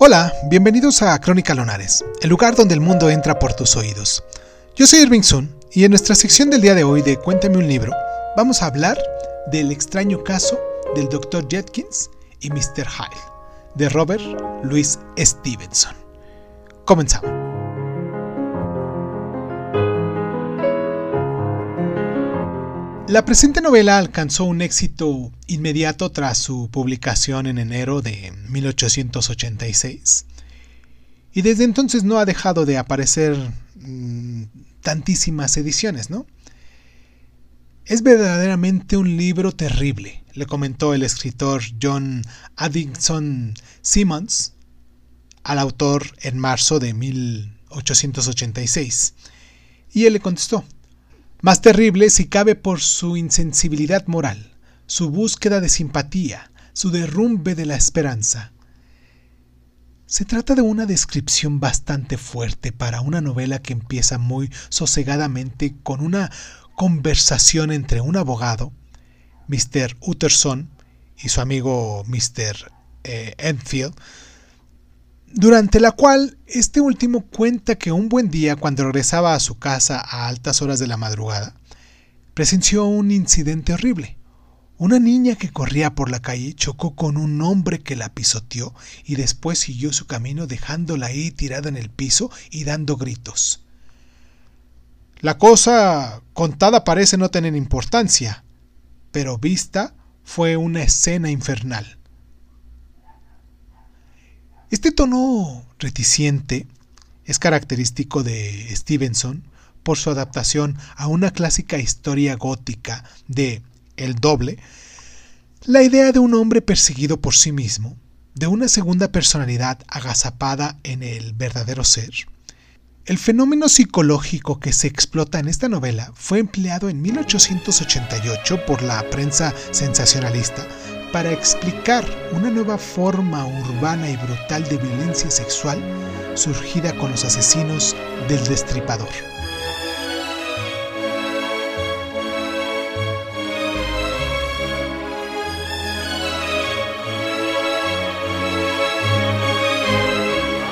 Hola, bienvenidos a Crónica Lonares, el lugar donde el mundo entra por tus oídos. Yo soy Irving Sun y en nuestra sección del día de hoy de Cuéntame un libro, vamos a hablar del extraño caso del Dr. Jetkins y Mr. Hyde, de Robert Louis Stevenson. Comenzamos. La presente novela alcanzó un éxito inmediato tras su publicación en enero de 1886 y desde entonces no ha dejado de aparecer mmm, tantísimas ediciones, ¿no? Es verdaderamente un libro terrible, le comentó el escritor John Addison Simmons al autor en marzo de 1886. Y él le contestó, más terrible si cabe por su insensibilidad moral, su búsqueda de simpatía, su derrumbe de la esperanza. Se trata de una descripción bastante fuerte para una novela que empieza muy sosegadamente con una conversación entre un abogado, Mr. Utterson, y su amigo Mr. Eh, Enfield, durante la cual este último cuenta que un buen día, cuando regresaba a su casa a altas horas de la madrugada, presenció un incidente horrible. Una niña que corría por la calle chocó con un hombre que la pisoteó y después siguió su camino dejándola ahí tirada en el piso y dando gritos. La cosa contada parece no tener importancia, pero vista fue una escena infernal. Este tono reticente es característico de Stevenson por su adaptación a una clásica historia gótica de El doble, la idea de un hombre perseguido por sí mismo, de una segunda personalidad agazapada en el verdadero ser. El fenómeno psicológico que se explota en esta novela fue empleado en 1888 por la prensa sensacionalista para explicar una nueva forma urbana y brutal de violencia sexual surgida con los asesinos del destripador.